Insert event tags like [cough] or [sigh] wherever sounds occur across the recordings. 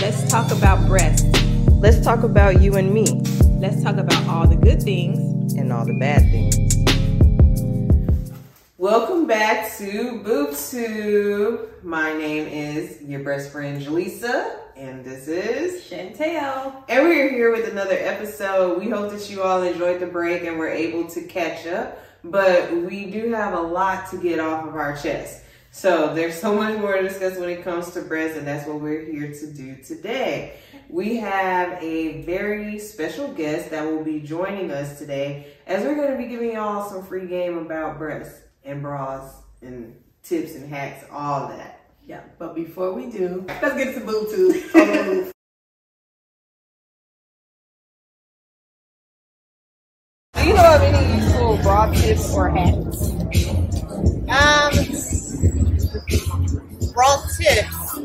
Let's talk about breasts. Let's talk about you and me Let's talk about all the good things. and all the bad things. Welcome back to BoobTube. My name is your best friend Jaleesa, and this is Chantel. And we're here with another episode. We hope that you all enjoyed the break and were able to catch up. But we do have a lot to get off of our chest. So there's so much more to discuss when it comes to breasts, and that's what we're here to do today. We have a very special guest that will be joining us today as we're going to be giving y'all some free game about breasts and bras and tips and hacks, all that. Yeah, but before we do, let's get to boob tube. Do you know of any useful bra tips or hacks? Um, bra tips.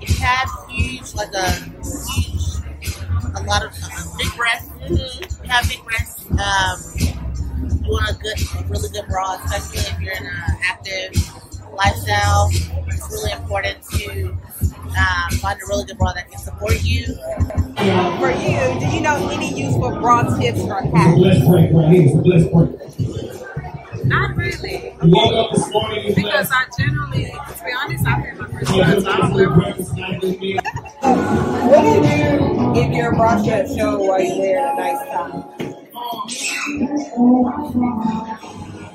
If you have huge, like a huge, a lot of uh, big breasts, if you have big breasts, um, you want a good, a really good bra, especially if you're in an active lifestyle. It's really important to uh, find a really good bra that can support you. For you, do you know any useful bra tips or hacks? Really, You woke up this morning and because I generally, to be honest, I've [laughs] had my first time, so I don't wear. What do you do if your bra strap show while you're wearing a nice top?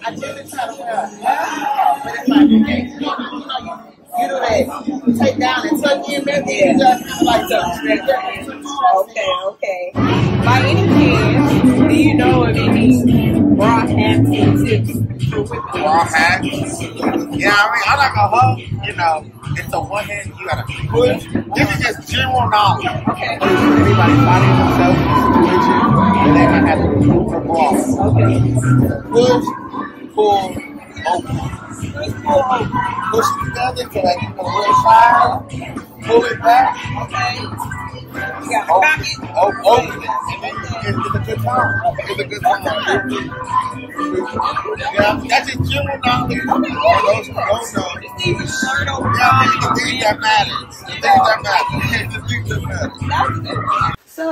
I generally try to wear a hat, but it's like, okay, you know, you know, you, you do that, take down and tuck in there, then just kind of like tuck. Okay, okay. By any chance, do you know of any bra hacks and tips raw hack. Yeah, I mean, I like a hug, you know, it's a one hand, you gotta push. This is just general knowledge. Okay. Everybody finding themselves in a situation where they might have to move the ball. Okay. Push, pull, open. Push, pull, open. Push it together to like a little side, pull it back, You got open, open, open it. And then it's, it's a good time. It's a good time. Yeah, that's just general knowledge. Those who don't know. Yeah, the things that matter. The things that matter. [laughs] The things that matter. So,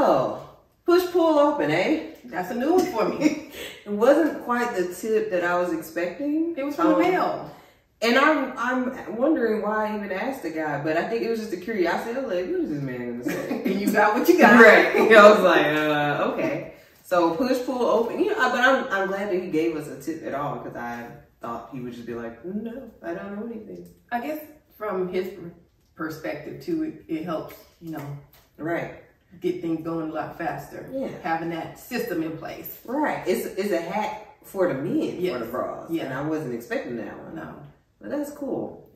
push pull open, eh? That's a new one for me. [laughs] It wasn't quite the tip that I was expecting. It was from a Um, male. And I'm I'm wondering why I even asked the guy, but I think it was just a curiosity. I was like, what is this man gonna say? And you got what you got. right. [laughs] I was like, uh, okay. So push pull open. You know, but I'm I'm glad that he gave us a tip at all because I thought he would just be like, no, I don't know anything. I guess from his perspective too, it, it helps, you know, Right. get things going a lot faster. Yeah. Having that system in place. Right. It's it's a hack for the men Yes. for the bras. Yeah. And I wasn't expecting that one. No. But that's cool.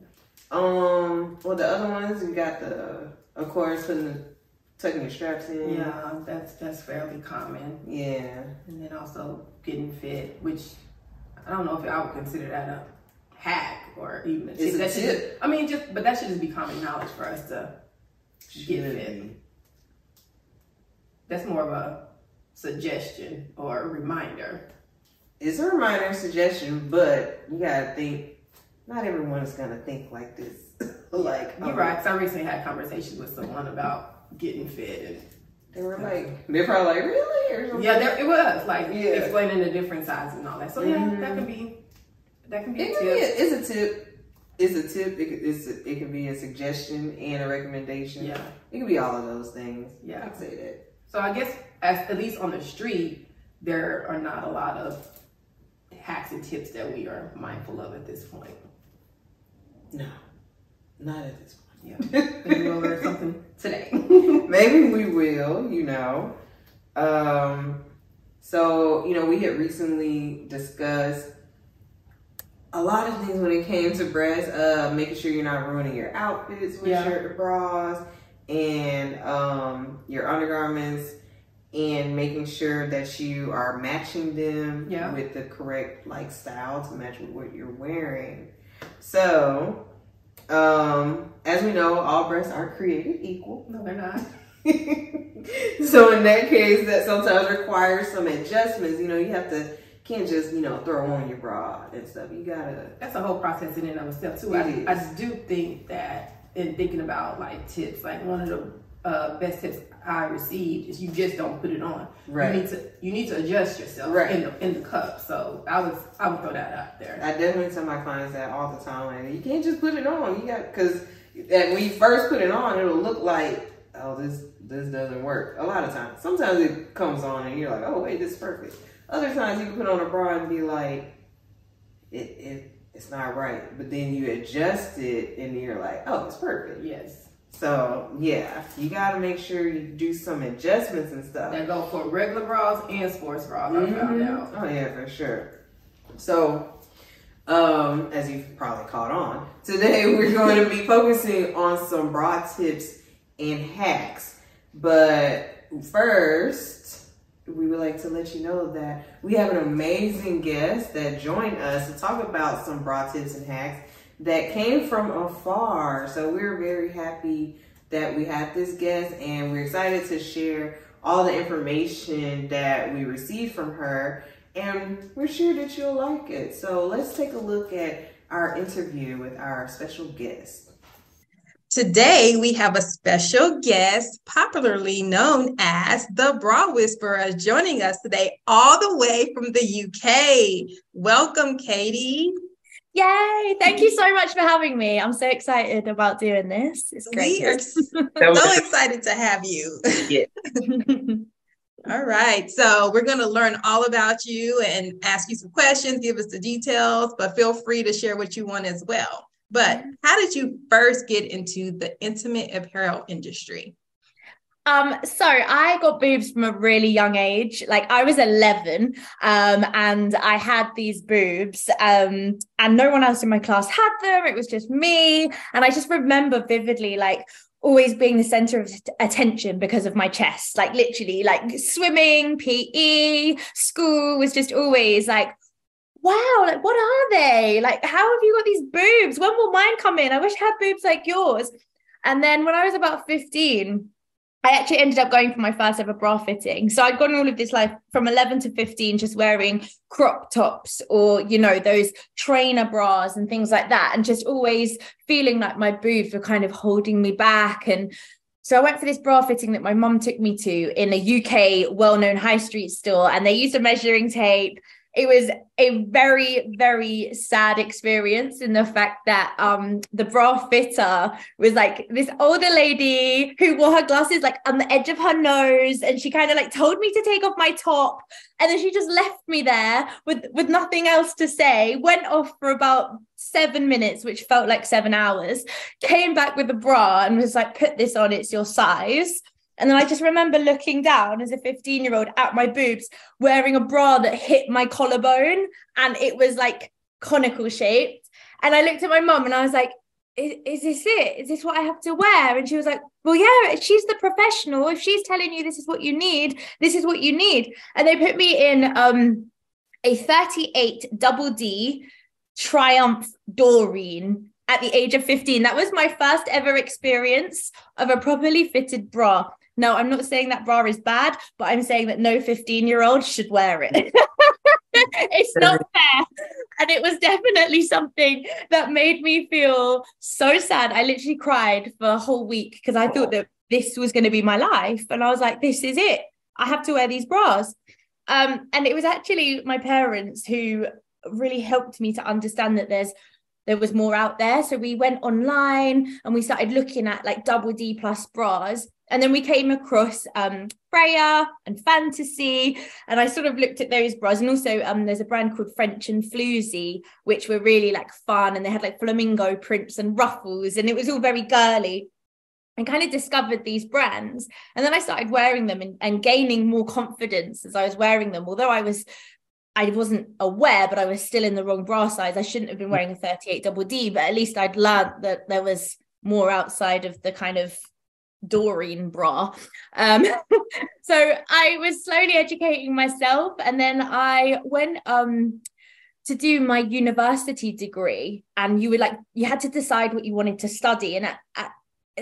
Um, well, the other ones you got the, of course, putting the, tucking your straps in. Yeah, that's that's fairly common. Yeah. And then also getting fit, which I don't know if I would consider that a hack or even a tip. It's That tip. just- I mean, just but that should just be common knowledge for us to get Should fit. be. That's more of a suggestion or a reminder. It's a reminder, suggestion, but you gotta think. Not everyone is gonna think like this. [laughs] like You're um, right. 'cause I recently had conversations with someone about getting fit, They were like, they're probably like, really? Or something. yeah, there it was like Yeah. explaining the different sizes and all that. So yeah, Mhm. that can be that can be It a can be. tip. A, it's a tip. It's a tip. It, could- it's a, it can be a suggestion and a recommendation. Yeah, It can be all of those things. Yeah. I'd say that. So I guess as at least on the street, there are not a lot of hacks and tips that we are mindful of at this point. No, not at this point. Yeah, maybe we'll learn something today. [laughs] Maybe we will, you know. Um, so, you know, we had recently discussed a lot of things when it came to breasts, uh, making sure you're not ruining your outfits with Yeah. your bras and um, your undergarments and making sure that you are matching them Yeah. with the correct like style to match with what you're wearing. So, um, as we know, all breasts are created equal. no, they're not. [laughs] so in that case, that sometimes requires some adjustments. You know, you have to can't just you know throw on your bra and stuff. You gotta That's a whole process in and of itself too. It I. I do think that in thinking about like tips, like one of the uh, best tips I received is you just don't put it on. Right. You need to you need to adjust yourself Right. in the in the cup. So I was I would throw that out there. I definitely tell my clients that all the time. Like, you can't just put it on. You got because when you first put it on, it'll look like oh this this doesn't work. A lot of times, sometimes it comes on and you're like oh wait this is perfect. Other times you can put on a bra and be like it it it's not right. But then you adjust it and you're like oh it's perfect. Yes. So yeah, you got to make sure you do some adjustments and stuff. That go for regular bras and sports bras. I found Mhm. out. Oh yeah, for sure. So, um, as you've probably caught on, today [laughs] we're going to be focusing on some bra tips and hacks. But first, we would like to let you know that we have an amazing guest that joined us to talk about some bra tips and hacks that came from afar. So we're very happy that we had this guest and we're excited to share all the information that we received from her and we're sure that you'll like it. So let's take a look at our interview with our special guest. Today, we have a special guest, popularly known as the Bra Whisperer, joining us today all the way from the UK. Welcome, Katie. Yay! Thank you mm-hmm. so much for having me. I'm so excited about doing this. It's great. We are [laughs] so excited to have you. [laughs] All right. So, we're going to learn all about you and ask you some questions, give us the details, but feel free to share what you want as well. But mm-hmm. how did you first get into the intimate apparel industry? Um, so I got boobs from a really young age. Like I was 11, um, and I had these boobs, um, and no one else in my class had them. It was just me, and I just remember vividly, like always being the center of attention because of my chest. Like literally, like swimming, PE, school was just always like. Wow, like what are they? Like, how have you got these boobs? When will mine come in? I wish I had boobs like yours. And then when I was about 15, I actually ended up going for my first ever bra fitting. So I'd gone all of this life from 11 to 15, just wearing crop tops or, you know, those trainer bras and things like that. And just always feeling like my boobs were kind of holding me back. And so I went for this bra fitting that my mum took me to in a UK well known high street store. And they used a measuring tape it was a very very sad experience in the fact that um the bra fitter was like this older lady who wore her glasses like on the edge of her nose and she kind of like told me to take off my top and then she just left me there with with nothing else to say went off for about 7 minutes which felt like 7 hours came back with a bra and was like put this on it's your size and then I just remember looking down as a 15 year old at my boobs, wearing a bra that hit my collarbone and it was like conical shaped. And I looked at my mum and I was like, is, is this it? Is this what I have to wear? And she was like, Well, yeah, she's the professional. If she's telling you this is what you need, this is what you need. And they put me in um, a 38 double D Triumph Doreen at the age of 15. That was my first ever experience of a properly fitted bra. No, I'm not saying that bra is bad, but I'm saying that no 15 year old should wear it. [laughs] it's not fair. And it was definitely something that made me feel so sad. I literally cried for a whole week because I thought that this was going to be my life. And I was like, this is it. I have to wear these bras. Um, and it was actually my parents who really helped me to understand that there's there was more out there. So we went online and we started looking at like double D plus bras. And then we came across um, Freya and Fantasie, and I sort of looked at those bras. And also, um, there's a brand called French and Floozy, which were really like fun, and they had like flamingo prints and ruffles, and it was all very girly. And kind of discovered these brands, and then I started wearing them and, and gaining more confidence as I was wearing them. Although I was I wasn't aware, but I was still in the wrong bra size. I shouldn't have been wearing a 38 double D, but at least I'd learned that there was more outside of the kind of Doreen bra. Um, [laughs] so I was slowly educating myself, and then I went um, to do my university degree, and you were like, you had to decide what you wanted to study, and at, at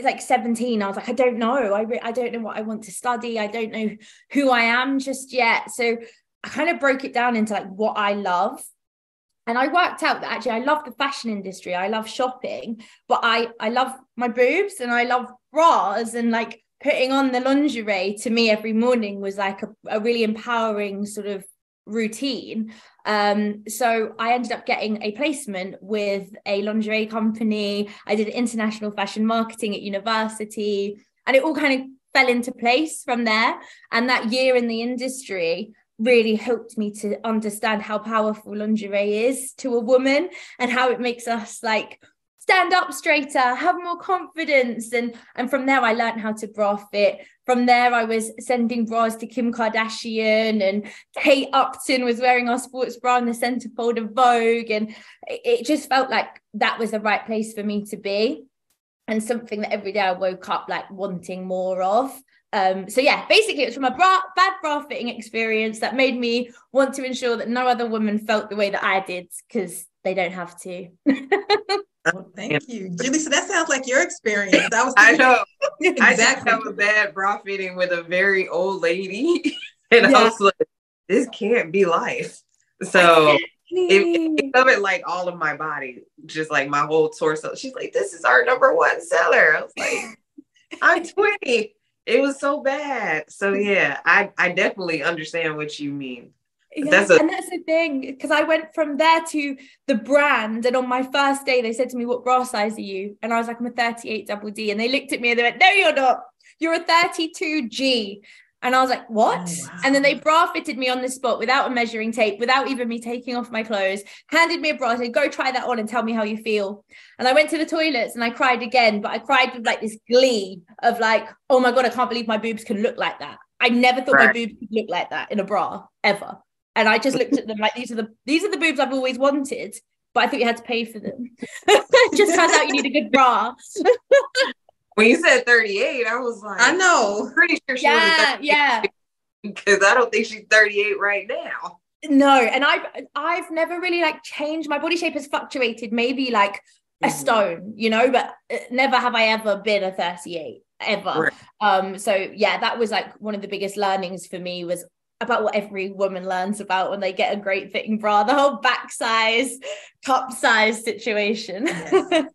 like 17 i was like i don't know. I, re- I don't know what i want to study. I don't know who i am just yet. So i kind of broke it down into like what i love. And i worked out that actually i love the fashion industry. I love shopping but i i love my boobs and i love bras and like putting on the lingerie to me every morning was like a, a really empowering sort of routine. Um, so I ended up getting a placement with a lingerie company. I did international fashion marketing at university, and it all kind of fell into place from there. And that year in the industry really helped me to understand how powerful lingerie is to a woman and how it makes us like stand up straighter have more confidence. And and from there i learned how to bra fit from there i was sending bras to kim kardashian and kate upton was wearing our sports bra in the centerfold of vogue. And it, just felt like that was the right place for me to be. And something that every day i woke up like wanting more of. Um, so yeah, basically it was from a bra, bad bra fitting experience that made me want to ensure that no other woman felt the way that I did because they don't have to. [laughs] well, thank you, Julie. So that sounds like your experience. I was. [laughs] I know. exactly. I have a bad bra fitting with a very old lady, [laughs] and yeah. I was like, "This can't be life." So it, it covered like all of my body, just like my whole torso. She's like, "This is our number one seller." I was like, "I'm [laughs] 20." It was so bad. So yeah, I I definitely understand what you mean. Yeah, that's a- and that's the thing because I went from there to the brand, and on my first day, they said to me, "What bra size are you?" And I was like, "I'm a 38 double D," and they looked at me and they went, "No, you're not. You're a 32 G." And I was like, what? Oh, wow. And then they bra fitted me on the spot without a measuring tape, without even me taking off my clothes, handed me a bra, said, go try that on and tell me how you feel. And I went to the toilets and I cried again, but I cried with like this glee of like, oh my God, I can't believe my boobs can look like that. I never thought right. my boobs could look like that in a bra ever. And I just looked at them [laughs] like these are the these are the boobs I've always wanted, but I thought you had to pay for them. [laughs] just turns out you need a good bra. [laughs] when you said 38, I was like, I know. Pretty sure she yeah, was yeah. Because I don't think she's 38 right now. No, and I've I've never really like changed. My body shape has fluctuated, maybe like a mm-hmm. stone, you know, but uh, never have I ever been a 38 ever. Right. Um, so yeah, that was like one of the biggest learnings for me was about what every woman learns about when they get a great fitting bra, the whole back size, cup size situation. Yes.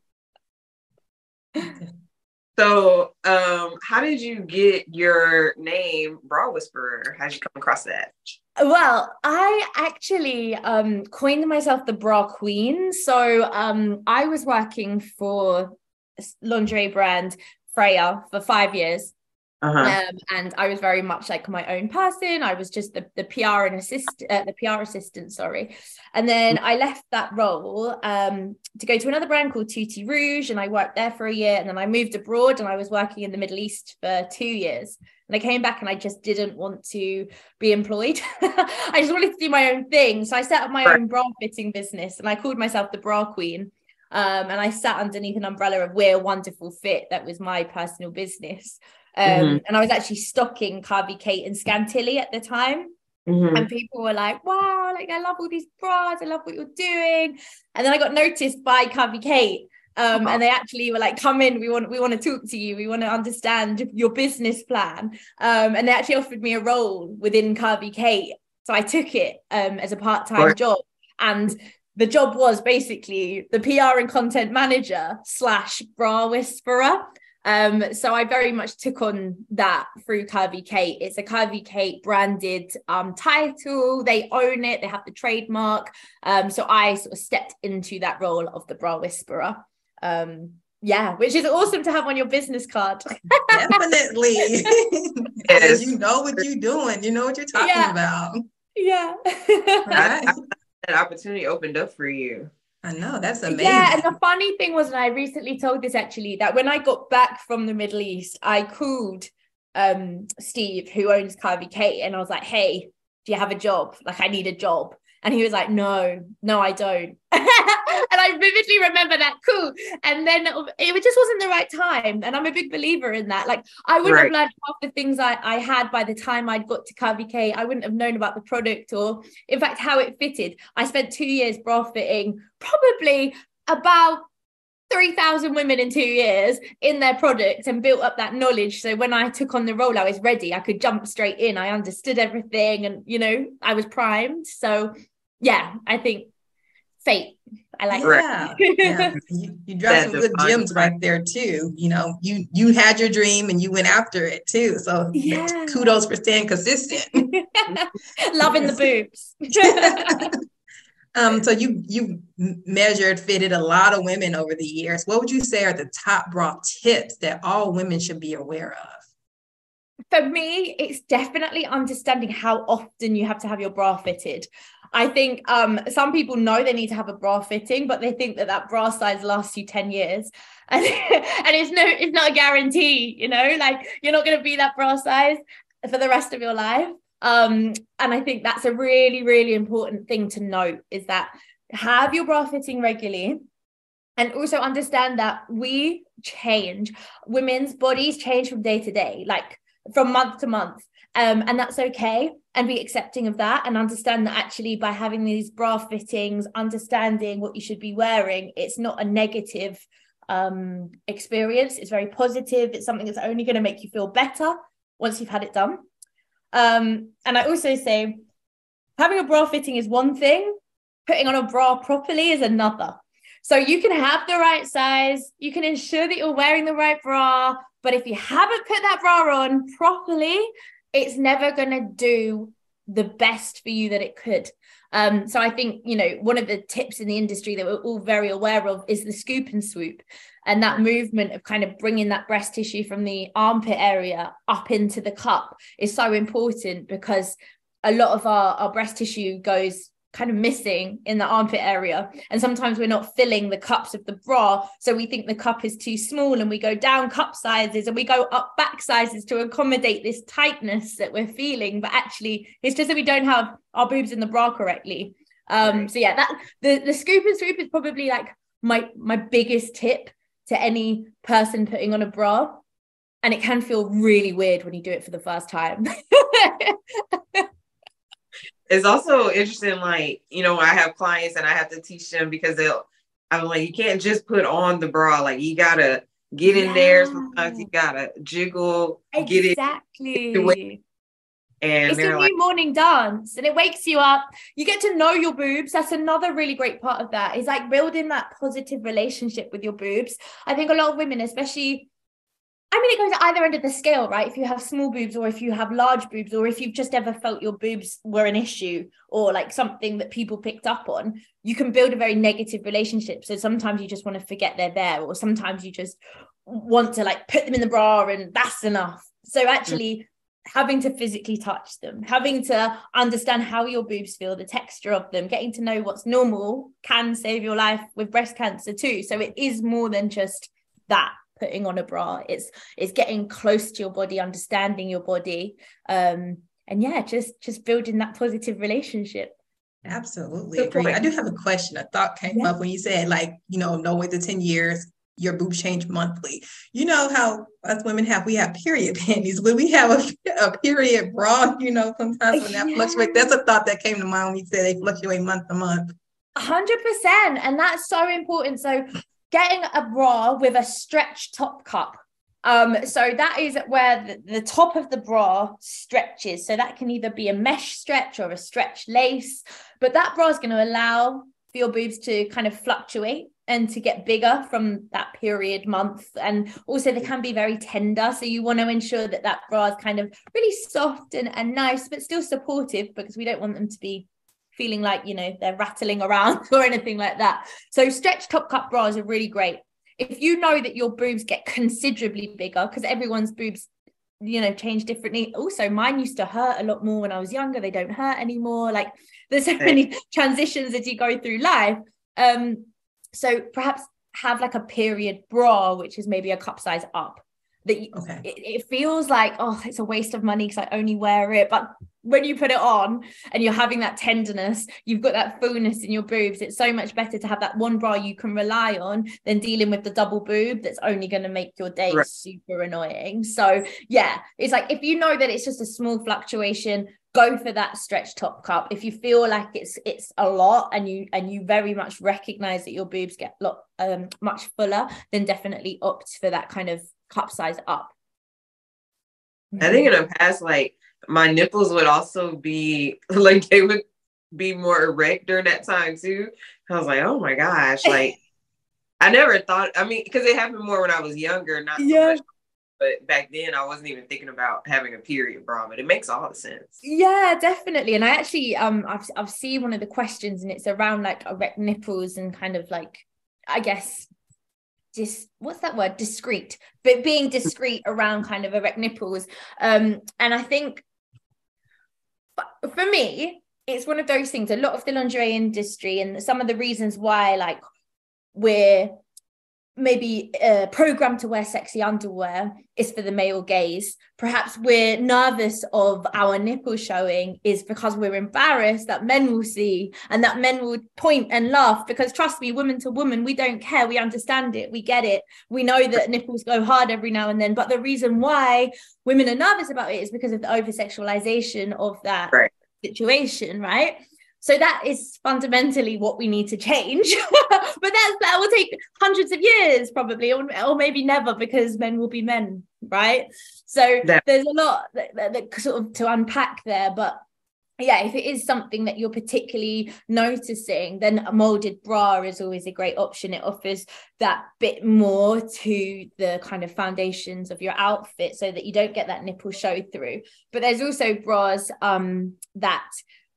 So, um, how did you get your name, Bra Whisperer? How did you come across that? Well, I actually um, coined myself the Bra Queen. So, um, I was working for lingerie brand Freya for five years. Uh-huh. Um, and I was very much like my own person. I was just the, the PR and assist uh, the PR assistant, sorry. And then I left that role um, to go to another brand called Tutti Rouge, and I worked there for a year. And then I moved abroad, and I was working in the Middle East for two years. And I came back, and I just didn't want to be employed. [laughs] I just wanted to do my own thing. So I set up my right. own bra fitting business, and I called myself the Bra Queen. Um, and I sat underneath an umbrella of We're Wonderful Fit. That was my personal business. Um, mm-hmm. And I was actually stocking Curvy Kate and Scantilly at the time. Mm-hmm. And people were like, wow, like I love all these bras. I love what you're doing. And then I got noticed by Curvy Kate. Um, and they actually were like, come in, we want we want to talk to you, we want to understand your business plan. Um, and they actually offered me a role within Curvy Kate. So I took it um, as a part-time right. job. And the job was basically the PR and content manager slash bra whisperer. Um, so I very much took on that through Curvy Kate. It's a Curvy Kate branded um, title. They own it. They have the trademark. Um, so I sort of stepped into that role of the bra whisperer. Um, yeah, which is awesome to have on your business card. [laughs] Definitely. [laughs] yes. you know what you're doing. You know what you're talking yeah. about. Yeah. [laughs] right. that opportunity opened up for you. I know that's amazing. Yeah, and the funny thing was, and I recently told this actually, that when I got back from the Middle East, I called um Steve, who owns Curvy Kate, and I was like, "Hey, do you have a job? Like, I need a job." And he was like, no, no, I don't. [laughs] [laughs] and I vividly remember that. coup. And then it just wasn't the right time. And I'm a big believer in that. Like, I wouldn't right. have learned half the things I, I had by the time I'd got to Curvy K. I wouldn't have known about the product or, in fact, how it fitted. I spent two years bra fitting, probably about 3,000 women in two years in their product and built up that knowledge. So when I took on the role, I was ready. I could jump straight in. I understood everything and, you know, I was primed. So, yeah, I think fate. I like yeah. [laughs] yeah. You, you dropped some good gems right there too. You know, you you had your dream and you went after it too. So yeah. kudos for staying consistent. [laughs] [laughs] Loving the boobs. um, so you you measured, fitted a lot of women over the years. What would you say are the top bra tips that all women should be aware of? For me, it's definitely understanding how often you have to have your bra fitted. I think um, some people know they need to have a bra fitting, but they think that that bra size lasts you 10 years. [laughs] And, and it's no, it's not a guarantee, you know, like you're not going to be that bra size for the rest of your life. Um, and I think that's a really, really important thing to note is that have your bra fitting regularly and also understand that we change women's bodies change from day to day like from month to month um, and that's okay and be accepting of that and understand that actually by having these bra fittings understanding what you should be wearing it's not a negative um, experience. It's very positive. It's something that's only going to make you feel better once you've had it done. Um, and i also say having a bra fitting is one thing putting on a bra properly is another. So you can have the right size you can ensure that you're wearing the right bra but if you haven't put that bra on properly it's never going to do the best for you that it could. Um, so I think, you know, one of the tips in the industry that we're all very aware of is the scoop and swoop. And that movement of kind of bringing that breast tissue from the armpit area up into the cup is so important because a lot of our, our breast tissue goes kind of missing in the armpit area. And sometimes we're not filling the cups of the bra. So we think the cup is too small and we go down cup sizes and we go up back sizes to accommodate this tightness that we're feeling. But actually, it's just that we don't have our boobs in the bra correctly. Um, so yeah, that the, the scoop and swoop is probably like my my biggest tip to any person putting on a bra. And it can feel really weird when you do it for the first time. [laughs] it's also interesting, like, you know, I have clients and I have to teach them because they'll, I'm like, you can't just put on the bra. Like, you gotta get in yeah. there. Sometimes you gotta jiggle, exactly. get it. Exactly. And it's a new like, morning dance and it wakes you up. You get to know your boobs. That's another really great part of that. Is like building that positive relationship with your boobs. I think a lot of women, especially I mean, it goes either end of the scale, right? If you have small boobs or if you have large boobs or if you've just ever felt your boobs were an issue or like something that people picked up on, you can build a very negative relationship. So sometimes you just want to forget they're there or sometimes you just want to like put them in the bra and that's enough. So actually, having to physically touch them, having to understand how your boobs feel, the texture of them, getting to know what's normal can save your life with breast cancer too. So it is more than just that putting on a bra it's it's getting close to your body understanding your body um and yeah just just building that positive relationship absolutely agree i do have a question a thought came yeah. up when you said like you know no way to 10 years your boobs change monthly. You know how us women have we have period [laughs] panties. When we have a, a period bra, you know, sometimes when that yeah. fluctuates, that's a thought that came to mind when you said they fluctuate month to month. hundred percent. And that's so important. So getting a bra with a stretch top cup. Um, so that is where the, the, top of the bra stretches. So that can either be a mesh stretch or a stretch lace, but that bra is going to allow for your boobs to kind of fluctuate and to get bigger from that period month. And also they can be very tender. So you want to ensure that that bra is kind of really soft and, and nice, but still supportive because we don't want them to be feeling like you know they're rattling around [laughs] or anything like that. So stretch top cup bras are really great. If you know that your boobs get considerably bigger because everyone's boobs you know change differently. Also mine used to hurt a lot more when i was younger. They don't hurt anymore. Like there's so many [laughs] transitions as you go through life. Um so perhaps have like a period bra which is maybe a cup size up that okay. it, it, feels like oh it's a waste of money because i only wear it but when you put it on and you're having that tenderness you've got that fullness in your boobs it's so much better to have that one bra you can rely on than dealing with the double boob that's only going to make your day right. super annoying so yeah it's like if you know that it's just a small fluctuation go for that stretch top cup if you feel like it's it's a lot and you and you very much recognize that your boobs get lot um much fuller then definitely opt for that kind of cup size up. I think in the past, like my nipples would also be [laughs] like they would be more erect during that time too. I was like, oh my gosh, [laughs] like I never thought. I mean, because it happened more when I was younger, not so Yeah. much. But back then, I wasn't even thinking about having a period bra. But it makes all the sense. Yeah, definitely. And I actually um I've I've seen one of the questions and it's around like erect nipples and kind of like I guess just what's that word discreet but being discreet around kind of erect nipples um and I think for me it's one of those things a lot of the lingerie industry and some of the reasons why like we're maybe uh, programmed to wear sexy underwear is for the male gaze. Perhaps we're nervous of our nipple showing is because we're embarrassed that men will see and that men will point and laugh. Because trust me, woman to woman, we don't care. We understand it. We get it. We know that nipples go hard every now and then. But the reason why women are nervous about it is because of the over sexualization of that Right. situation, right? So that is fundamentally what we need to change. [laughs] but that's that will take hundreds of years probably, or, or maybe never, because men will be men, right? So That- there's a lot that, that, that sort of to unpack there, but yeah, if it is something that you're particularly noticing, then a molded bra is always a great option. It offers that bit more to the kind of foundations of your outfit so that you don't get that nipple show through. But there's also bras um, that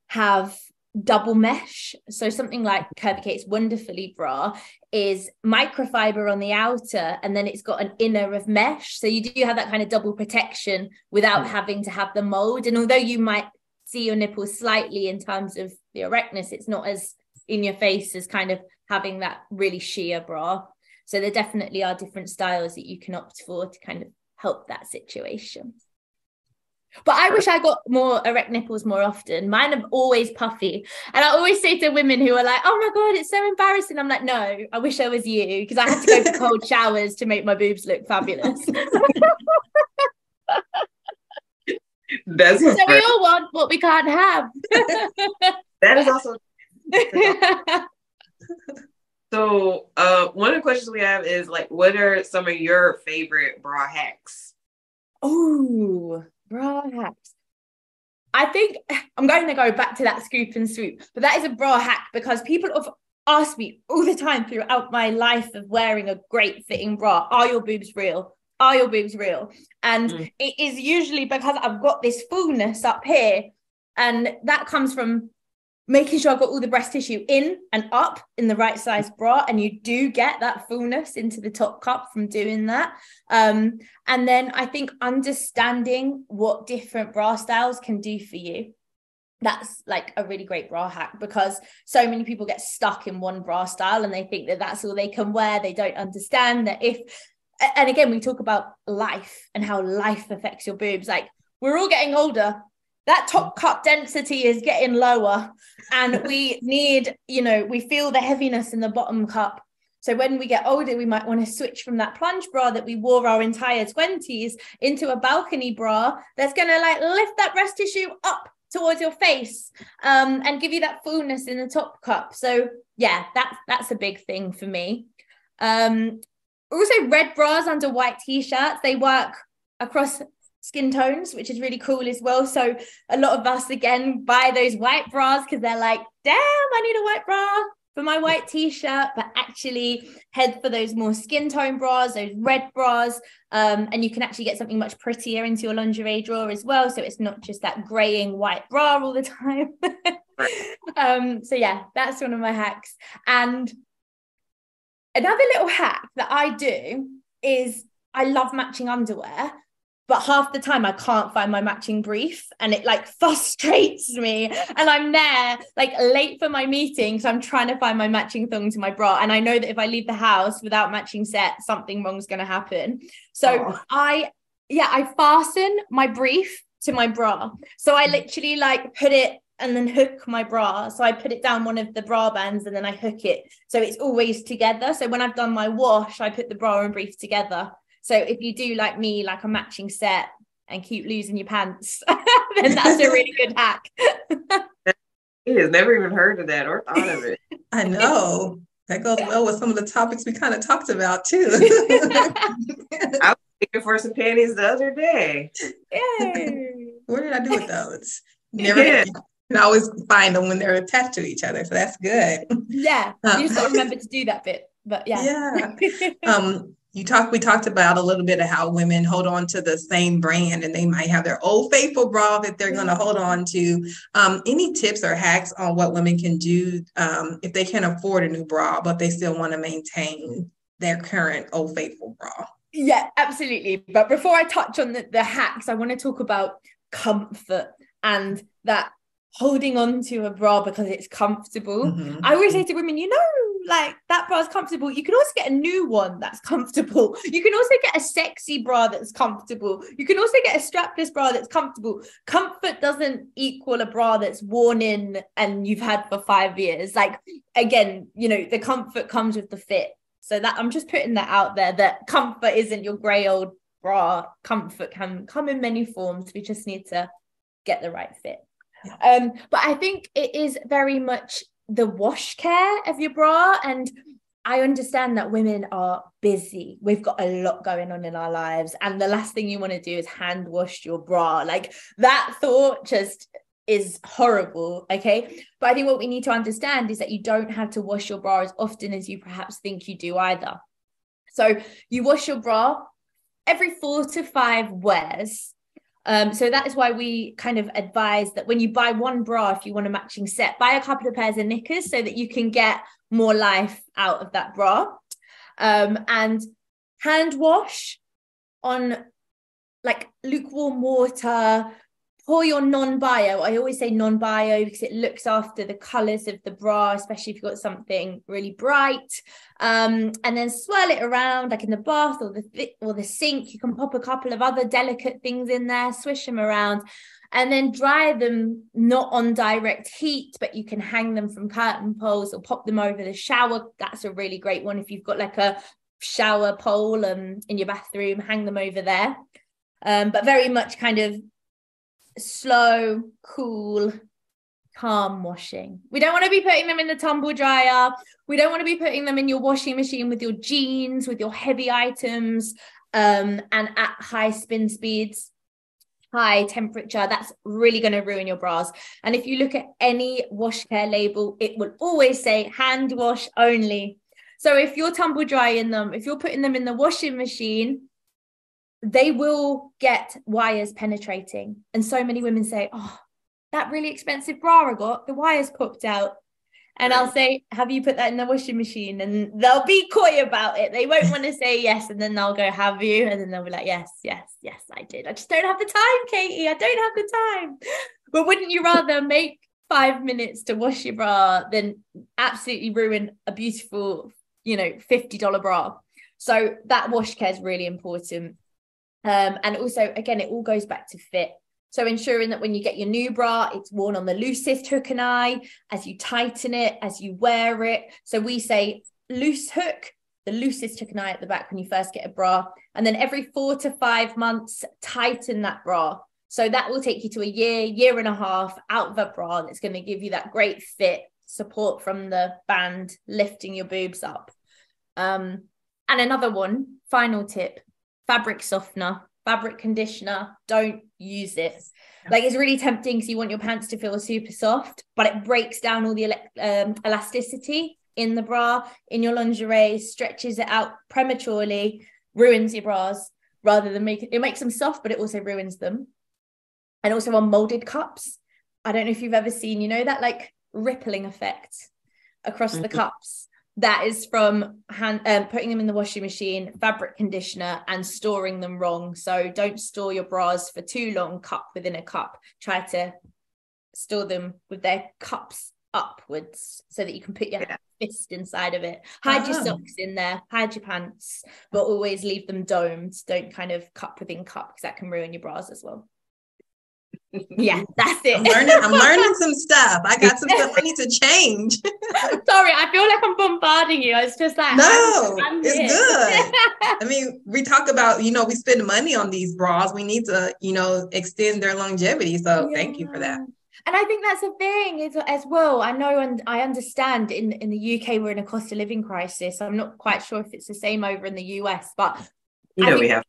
have double mesh. So something like Curvy Kate's Wonderfully bra is microfiber on the outer and then it's got an inner of mesh. So you do have that kind of double protection without having to have the mold. And although you might see your nipples slightly in terms of the erectness, it's not as in your face as kind of having that really sheer bra. So there definitely are different styles that you can opt for to kind of help that situation. But I wish I got more erect nipples more often. Mine are always puffy. And I always say to women who are like, oh my God, it's so embarrassing. I'm like, no, I wish I was you because I had to go for cold showers to make my boobs look fabulous. [laughs] That's so we all want what we can't have. that is also [laughs] so. Uh, one of the questions we have is like, what are some of your favorite bra hacks? Oh, bra hacks. I think I'm going to go back to that scoop and swoop, but that is a bra hack because people have asked me all the time throughout my life of wearing a great fitting bra, are your boobs real? Are your boobs real? And Mm. it is usually because I've got this fullness up here, and that comes from making sure I've got all the breast tissue in and up in the right size bra, and you do get that fullness into the top cup from doing that. Um, and then I think understanding what different bra styles can do for you. That's like a really great bra hack because so many people get stuck in one bra style and they think that that's all they can wear. They don't understand that if, and again, we talk about life and how life affects your boobs. Like we're all getting older. That top cup density is getting lower, and we [laughs] need, you know, we feel the heaviness in the bottom cup. So when we get older, we might want to switch from that plunge bra that we wore our entire 20s into a balcony bra that's going to like lift that breast tissue up towards your face um, and give you that fullness in the top cup. So yeah, that's that's a big thing for me. Um, also, red bras under white t-shirts they work across skin tones, which is really cool as well. So a lot of us again buy those white bras because they're like, damn, I need a white bra for my white t-shirt, but actually head for those more skin tone bras, those red bras, um, and you can actually get something much prettier into your lingerie drawer as well. So it's not just that graying white bra all the [laughs] time. um, so yeah, that's one of my hacks. And another little hack that I do is I love matching underwear but half the time I can't find my matching brief and it like [laughs] frustrates me. And I'm there like late for my meeting. So I'm trying to find my matching thong to my bra. And I know that if I leave the house without matching set, something wrong's going to happen. So Oh. I, yeah, I fasten my brief to my bra. So I mm. literally like put it and then hook my bra. So I put it down one of the bra bands and then I hook it. So it's always together. So when I've done my wash, I put the bra and brief together. So if you do like me, like a matching set and keep losing your pants, [laughs] then that's a really good hack. He has never even heard of that or thought of it. [laughs] I know. That goes well with some of the topics we kind of talked about too. [laughs] I was looking for some panties the other day. Yay. What did I do with those? Never Yeah. can always find them when they're attached to each other. So that's good. Yeah, Um, you just got to remember to do that bit. But yeah. yeah, Um, you talked, we talked about a little bit of how women hold on to the same brand and they might have their old faithful bra that they're going to hold on to. Um, any tips or hacks on what women can do um, if they can't afford a new bra, but they still want to maintain their current old faithful bra? Yeah, absolutely. But before I touch on the, the hacks, I want to talk about comfort and that holding on to a bra because it's comfortable. Mhm. I always say to women, you know, like that bra is comfortable. You can also get a new one that's comfortable. You can also get a sexy bra that's comfortable. You can also get a strapless bra that's comfortable. Comfort doesn't equal a bra that's worn in and you've had for five years. Like, again, you know, the comfort comes with the fit. So that I'm just putting that out there that comfort isn't your grey old bra. Comfort can come in many forms. We just need to get the right fit. Um, but I think it is very much the wash care of your bra. And I understand that women are busy. We've got a lot going on in our lives. And the last thing you want to do is hand wash your bra. Like that thought just is horrible. Okay. But I think what we need to understand is that you don't have to wash your bra as often as you perhaps think you do either. So you wash your bra every four to five wears. Um, so that is why we kind of advise that when you buy one bra, if you want a matching set, buy a couple of pairs of knickers so that you can get more life out of that bra. Um, and hand wash on like lukewarm water. Pour your non-bio. I always say non-bio because it looks after the colors of the bra, especially if you've got something really bright. Um, and then swirl it around like in the bath or the or the sink. You can pop a couple of other delicate things in there, swish them around, and then dry them not on direct heat, but you can hang them from curtain poles or pop them over the shower. That's a really great one if you've got like a shower pole um, in your bathroom, hang them over there. Um, but very much kind of slow, cool, calm washing. We don't want to be putting them in the tumble dryer. We don't want to be putting them in your washing machine with your jeans, with your heavy items, um, and at high spin speeds, high temperature. That's really going to ruin your bras. And if you look at any wash care label, it will always say hand wash only. So if you're tumble drying them, if you're putting them in the washing machine, they will get wires penetrating. And so many women say, Oh, that really expensive bra I got, the wires popped out. And I'll say, Have you put that in the washing machine? And they'll be coy about it. They won't want to say yes. And then they'll go, Have you? And then they'll be like, Yes, yes, yes, I did. I just don't have the time, Katie. I don't have the time. But wouldn't you rather make five minutes to wash your bra than absolutely ruin a beautiful, you know, $50 bra? So that wash care is really important. Um, and also, again, it all goes back to fit. So ensuring that when you get your new bra, it's worn on the loosest hook and eye as you tighten it, as you wear it. So we say loose hook, the loosest hook and eye at the back when you first get a bra. And then every four to five months, tighten that bra. So that will take you to a year, year and a half out of a bra And it's going to give you that great fit, support from the band, lifting your boobs up. Um, and another one, final tip fabric softener, fabric conditioner, don't use it. Like it's really tempting because you want your pants to feel super soft, but it breaks down all the ele- um, elasticity in the bra, in your lingerie, stretches it out prematurely, ruins your bras rather than make it, it makes them soft, but it also ruins them. And also on molded cups. I don't know if you've ever seen, you know, that like rippling effect across the Mhm. cups that is from hand um, putting them in the washing machine fabric conditioner and storing them wrong. So don't store your bras for too long cup within a cup. Try to store them with their cups upwards so that you can put your fist inside of it. Hide your Ah. socks in there. Hide your pants but always leave them domed. Don't kind of cup within cup because that can ruin your bras as well yeah [laughs] that's it I'm learning, I'm learning some [laughs] stuff. I got some stuff I need to [laughs] change. sorry i feel like i'm bombarding you it's just like No, I'm- I'm it's good. I mean, we talk about, you know, we spend money on these bras. We need to, you know, extend their longevity. So thank you for that. And I think that's a thing as, as well. I know and I understand in, in the UK we're in a cost of living crisis. I'm not quite sure if it's the same over in the US, but You I know we have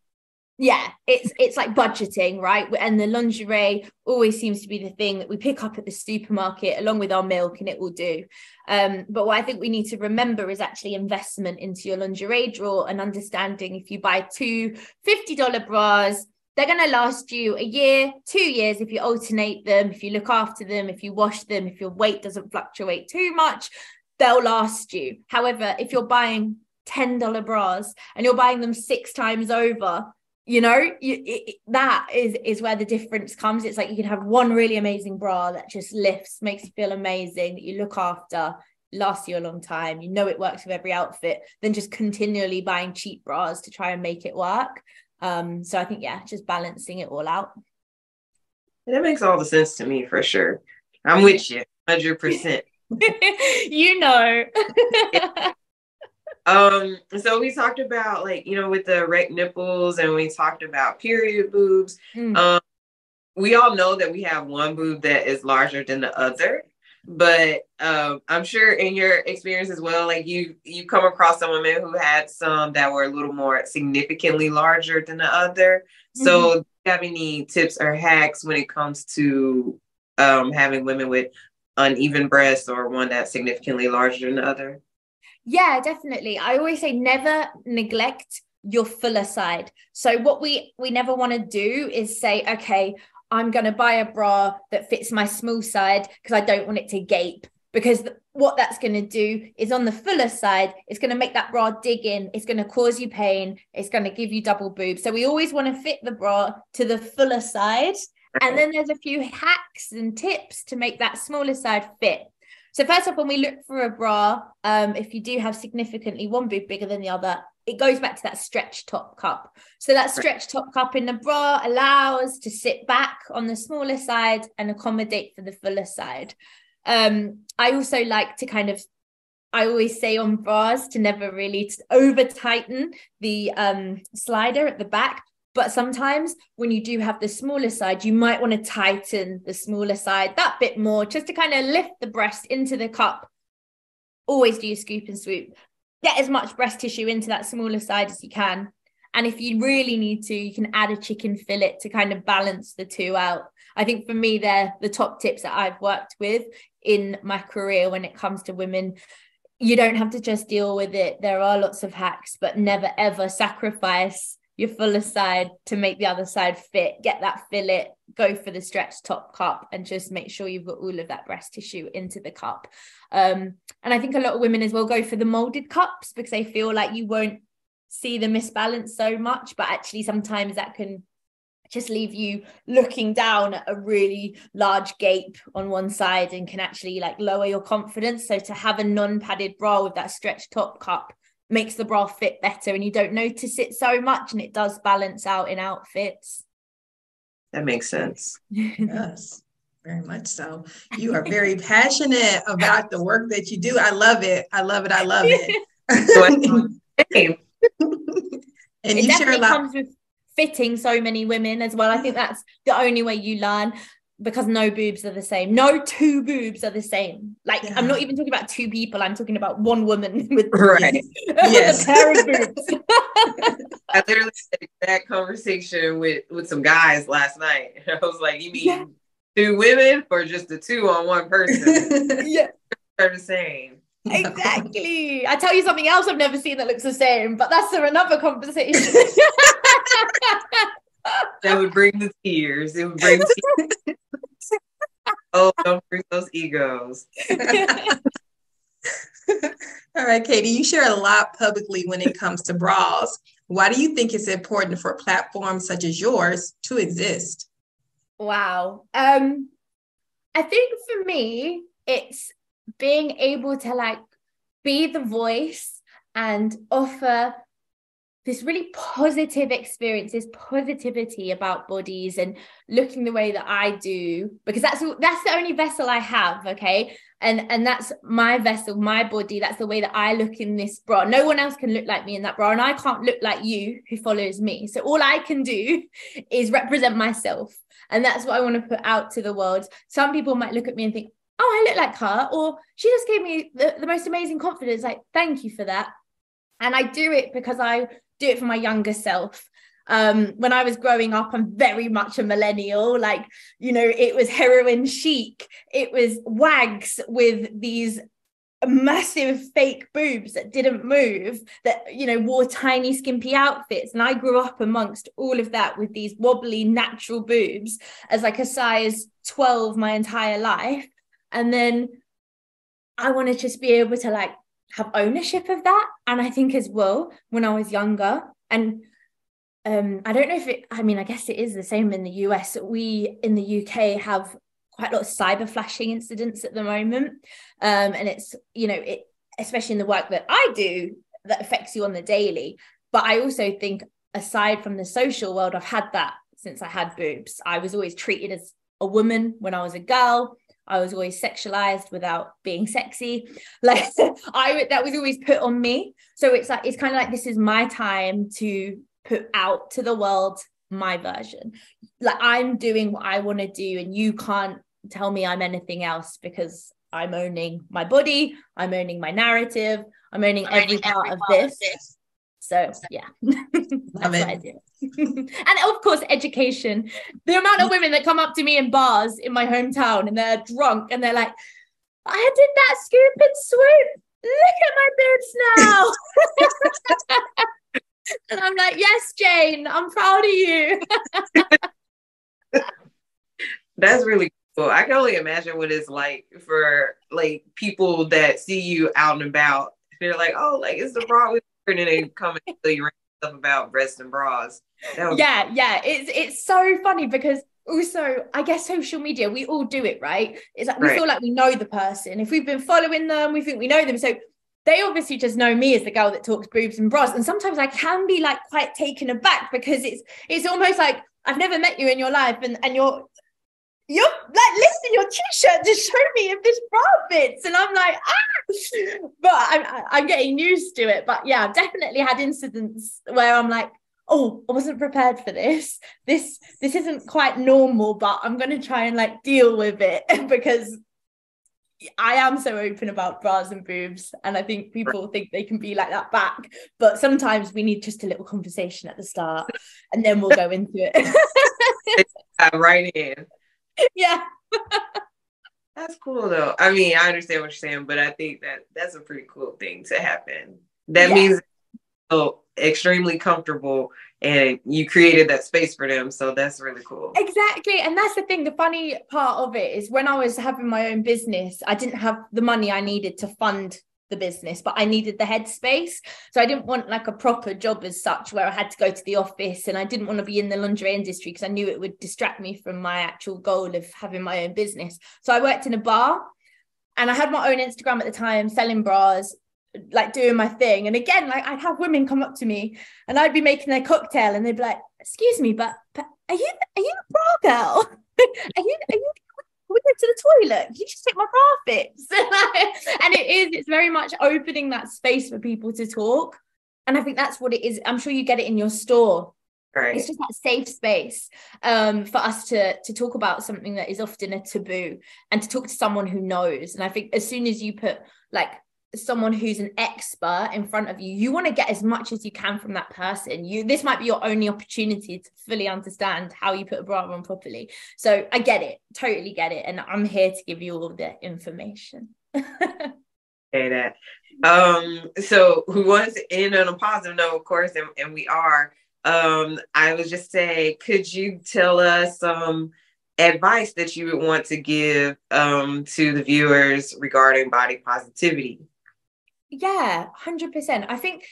yeah it's it's like budgeting right? And the lingerie always seems to be the thing that we pick up at the supermarket along with our milk and it will do. Um, but what i think we need to remember is actually investment into your lingerie drawer and understanding if you buy two $50 bras they're going to last you a year two years if you alternate them if you look after them if you wash them if your weight doesn't fluctuate too much they'll last you. However if you're buying $10 bras and you're buying them six times over you know you, it, that is is where the difference comes. It's like you can have one really amazing bra that just lifts makes you feel amazing that you look after lasts you a long time you know it works with every outfit than just continually buying cheap bras to try and make it work. Um so i think yeah just balancing it all out. That makes all the sense to me for sure. I'm with you 100% [laughs] you know Um, so we talked about like, you know, with the erect nipples and we talked about period boobs. Mm. Um, we all know that we have one boob that is larger than the other. But um, I'm sure in your experience as well, like you you come across some women who had some that were a little more significantly larger than the other. Mm-hmm. So do you have any tips or hacks when it comes to um, having women with uneven breasts or one that's significantly larger than the other? Yeah, definitely. I always say never neglect your fuller side. So what we we never want to do is say, okay, I'm going to buy a bra that fits my small side because I don't want it to gape. Because what that's going to do is on the fuller side, it's going to make that bra dig in. It's going to cause you pain. It's going to give you double boobs. So we always want to fit the bra to the fuller side. And then there's a few hacks and tips to make that smaller side fit. So first off, when we look for a bra, um, if you do have significantly one boob bigger than the other, it goes back to that stretch top cup. So that stretch top cup in the bra allows to sit back on the smaller side and accommodate for the fuller side. Um, I also like to kind of I always say on bras to never really over tighten the um, slider at the back but sometimes when you do have the smaller side, you might want to tighten the smaller side that bit more just to kind of lift the breast into the cup. Always do your scoop and swoop. Get as much breast tissue into that smaller side as you can. And if you really need to, you can add a chicken fillet to kind of balance the two out. I think for me, they're the top tips that I've worked with in my career when it comes to women. You don't have to just deal with it. There are lots of hacks, but never ever sacrifice your fuller side to make the other side fit. Get that fillet, go for the stretch top cup, and just make sure you've got all of that breast tissue into the cup. Um, and I think a lot of women as well go for the molded cups because they feel like you won't see the misbalance so much, but actually sometimes that can just leave you looking down at a really large gape on one side and can actually like lower your confidence. So to have a non-padded bra with that stretch top cup makes the bra fit better and you don't notice it so much and it does balance out in outfits. That makes sense. [laughs] yes. Very much so. You are very passionate about the work that you do. I love it. I love it. I love it. [laughs] [laughs] and it you share a lot. comes with fitting so many women as well. I think that's the only way you learn because no boobs are the same. No two boobs are the same. Like yeah. I'm not even talking about two people. I'm talking about one woman [laughs] with, right. [laughs] yes. a pair of boobs. [laughs] I literally had that conversation with with some guys last night. I was like, "You mean yeah. two women or just the two on one person?" yeah, they're the same. Exactly. I tell you something else I've never seen that looks the same, but that's another conversation. That would bring the tears. It would bring tears. [laughs] oh, don't bring those egos. [laughs] All right, Katie, you share a lot publicly when it comes to bras. Why do you think it's important for platforms such as yours to exist? Wow. Um, I think for me, it's being able to like be the voice and offer this really positive experience, this positivity about bodies and looking the way that I do, because that's that's the only vessel I have, okay? And and that's my vessel, my body. That's the way that I look in this bra. No one else can look like me in that bra, and I can't look like you who follows me. So all I can do [laughs] is represent myself, and that's what I want to put out to the world. Some people might look at me and think, "Oh, I look like her," or "She just gave me the, the most amazing confidence." Like, thank you for that. And I do it because I do it for my younger self. um when i was growing up i'm very much a millennial like you know it was heroin chic it was wags with these massive fake boobs that didn't move that you know wore tiny skimpy outfits and i grew up amongst all of that with these wobbly natural boobs as like a size 12 my entire life and then i want to just be able to like have ownership of that. And i think as well when i was younger and um i don't know if it i mean i guess it is the same in the us we in the uk have quite a lot of cyber flashing incidents at the moment. Um and it's you know it especially in the work that i do that affects you on the daily. But i also think aside from the social world i've had that since i had boobs. I was always treated as a woman when i was a girl I was always sexualized without being sexy. [laughs] Like I that was always put on me. So it's like it's kind of like this is my time to put out to the world my version. Like I'm doing what I want to do and you can't tell me I'm anything else because I'm owning my body, I'm owning my narrative, I'm owning I'm every owning part every of part of this. this. So yeah, [laughs] that's what it. I do. [laughs] and of course, education. The amount of women that come up to me in bars in my hometown and they're drunk and they're like, I did that scoop and swoop. Look at my boobs now. [laughs] and I'm like, yes, Jane, I'm proud of you. [laughs] That's really cool. I can only imagine what it's like for like people that see you out and about. They're like, oh, like it's the her," and they come and tell you stuff about breasts and bras. Was- yeah, yeah. It's it's so funny because also I guess social media, we all do it, right? It's like we Right. feel like we know the person. If we've been following them, we think we know them. So they obviously just know me as the girl that talks boobs and bras. And sometimes I can be like quite taken aback because it's it's almost like I've never met you in your life and, and you're you're like listen your t-shirt to show me if this bra fits. And I'm like, ah, but I'm I'm getting used to it. But yeah, I've definitely had incidents where I'm like, oh, I wasn't prepared for this. This this isn't quite normal, but I'm gonna try and like deal with it [laughs] because I am so open about bras and boobs, and I think people think they can be like that back. But sometimes we need just a little conversation at the start, and then we'll go into it. [laughs] Right in. [laughs] yeah, That's cool though. I mean, I understand what you're saying, but I think that that's a pretty cool thing to happen. That Yeah. means so extremely comfortable and you created that space for them. So that's really cool. exactly. And that's the thing. The funny part of it is when I was having my own business, I didn't have the money I needed to fund the business, but I needed the headspace. So I didn't want like a proper job as such where I had to go to the office and I didn't want to be in the lingerie industry because I knew it would distract me from my actual goal of having my own business. So I worked in a bar and I had my own Instagram at the time selling bras like doing my thing and again like I'd have women come up to me and I'd be making their cocktail and they'd be like excuse me but, but are you are you a bra girl [laughs] are you are you we go to the toilet. You just take my bra fits [laughs] and it is it's very much opening that space for people to talk. And I think that's what it is. I'm sure you get it in your store. Right. it's just that safe space um, for us to to talk about something that is often a taboo and to talk to someone who knows. And i think as soon as you put like someone who's an expert in front of you you want to get as much as you can from that person you this might be your only opportunity to fully understand how you put a bra on properly so i get it totally get it and i'm here to give you all the information [laughs] say that. Um, so who wants to end on a positive note, of course, and, and we are. Um, I would just say, could you tell us some advice that you would want to give um to the viewers regarding body positivity? Yeah, 100%. I think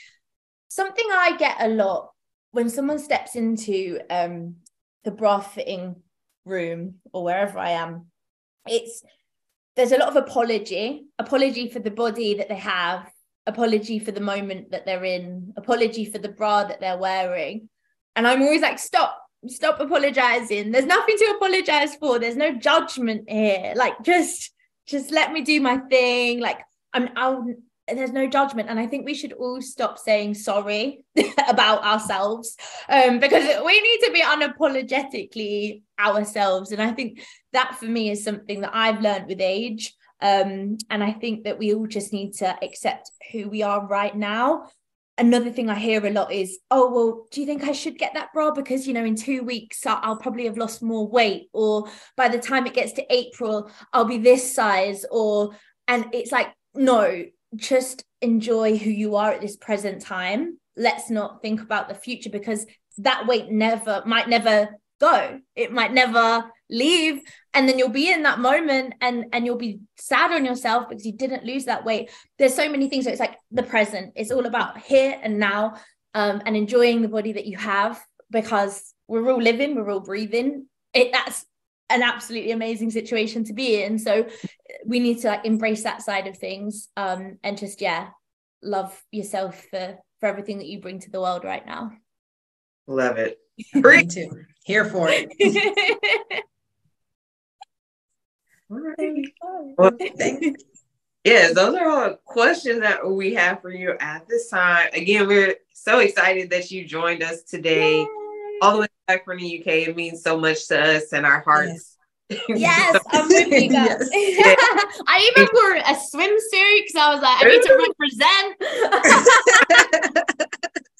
something I get a lot when someone steps into um, the bra fitting room or wherever I am, it's there's a lot of apology, apology for the body that they have, apology for the moment that they're in, apology for the bra that they're wearing. And I'm always like, stop, stop apologizing. There's nothing to apologize for. There's no judgment here. Like just just let me do my thing. Like I'm I'll there's no judgment and i think we should all stop saying sorry [laughs] about ourselves um, because we need to be unapologetically ourselves and i think that for me is something that i've learned with age um, and i think that we all just need to accept who we are right now another thing I hear a lot is, oh, well, do you think I should get that bra? Because, you know, in two weeks, I'll probably have lost more weight. Or by the time it gets to April, I'll be this size. Or, and it's like, no, just enjoy who you are at this present time. Let's not think about the future because that weight never might never go. It might never leave and then you'll be in that moment and and you'll be sad on yourself because you didn't lose that weight there's so many things so it's like the present it's all about here and now um, and enjoying the body that you have because we're all living we're all breathing it that's an absolutely amazing situation to be in so we need to like embrace that side of things um, and just yeah love yourself for for everything that you bring to the world right now love it [laughs] Me too. Here for it. [laughs] All right. Well, thank you. yeah, those are all questions that we have for you at this time. Again, we're so excited that you joined us today, Yay. all the way back from the UK. It means so much to us and our hearts. Yes, [laughs] I'm [laughs] with you guys. Yes. [laughs] I even wore a swimsuit because I was like, I need to represent.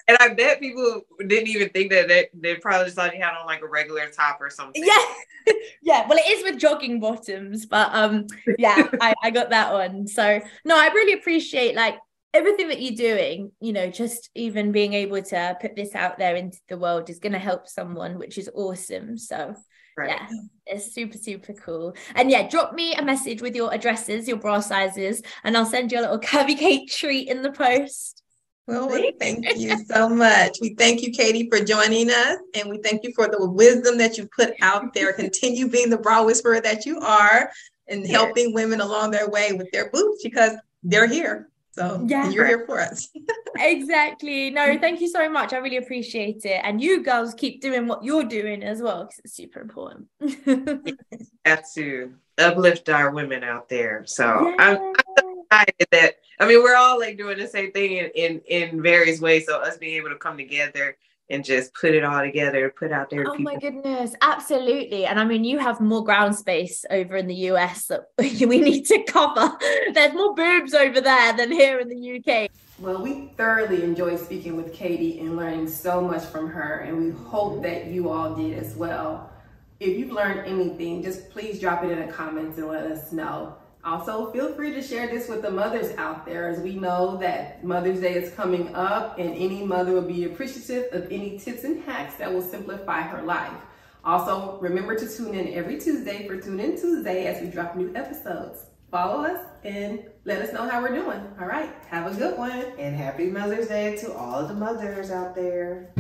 and I bet people didn't even think that they, they probably just thought you had on like a regular top or something. Yeah. yeah. Well, it is with jogging bottoms, but um, yeah, I, I got that one. So no, I really appreciate like everything that you're doing, you know, just even being able to put this out there into the world is going to help someone, which is awesome. So Right. Yeah, it's super, super cool. And yeah, drop me a message with your addresses, your bra sizes, and I'll send you a little [laughs] Curvy Kate treat in the post. Well, thank you so much. We thank you, Katie, for joining us, and we thank you for the wisdom that you put out there. [laughs] Continue being the bra whisperer that you are, and helping women along their way with their boobs because they're here. So yeah. you're here for us. [laughs] exactly. No, thank you so much. I really appreciate it. And you girls keep doing what you're doing as well because it's super important. [laughs] Have to uplift our women out there. So yeah. I'm, I'm excited that I mean we're all like doing the same thing in, in in various ways. So us being able to come together and just put it all together, put out there. oh people. my goodness, absolutely. And I mean, you have more ground space over in the US that [laughs] we need to cover. There's more boobs over there than here in the UK. Well, we thoroughly enjoyed speaking with Katie and learning so much from her, and we hope that you all did as well. If you've learned anything, just please drop it in the comments and let us know. Also, feel free to share this with the mothers out there as we know that Mother's Day is coming up and any mother will be appreciative of any tips and hacks that will simplify her life. Also, remember to tune in every Tuesday for Tune In Tuesday as we drop new episodes. Follow us and let us know how we're doing. All right, have a good one. And happy Mother's Day to all the mothers out there.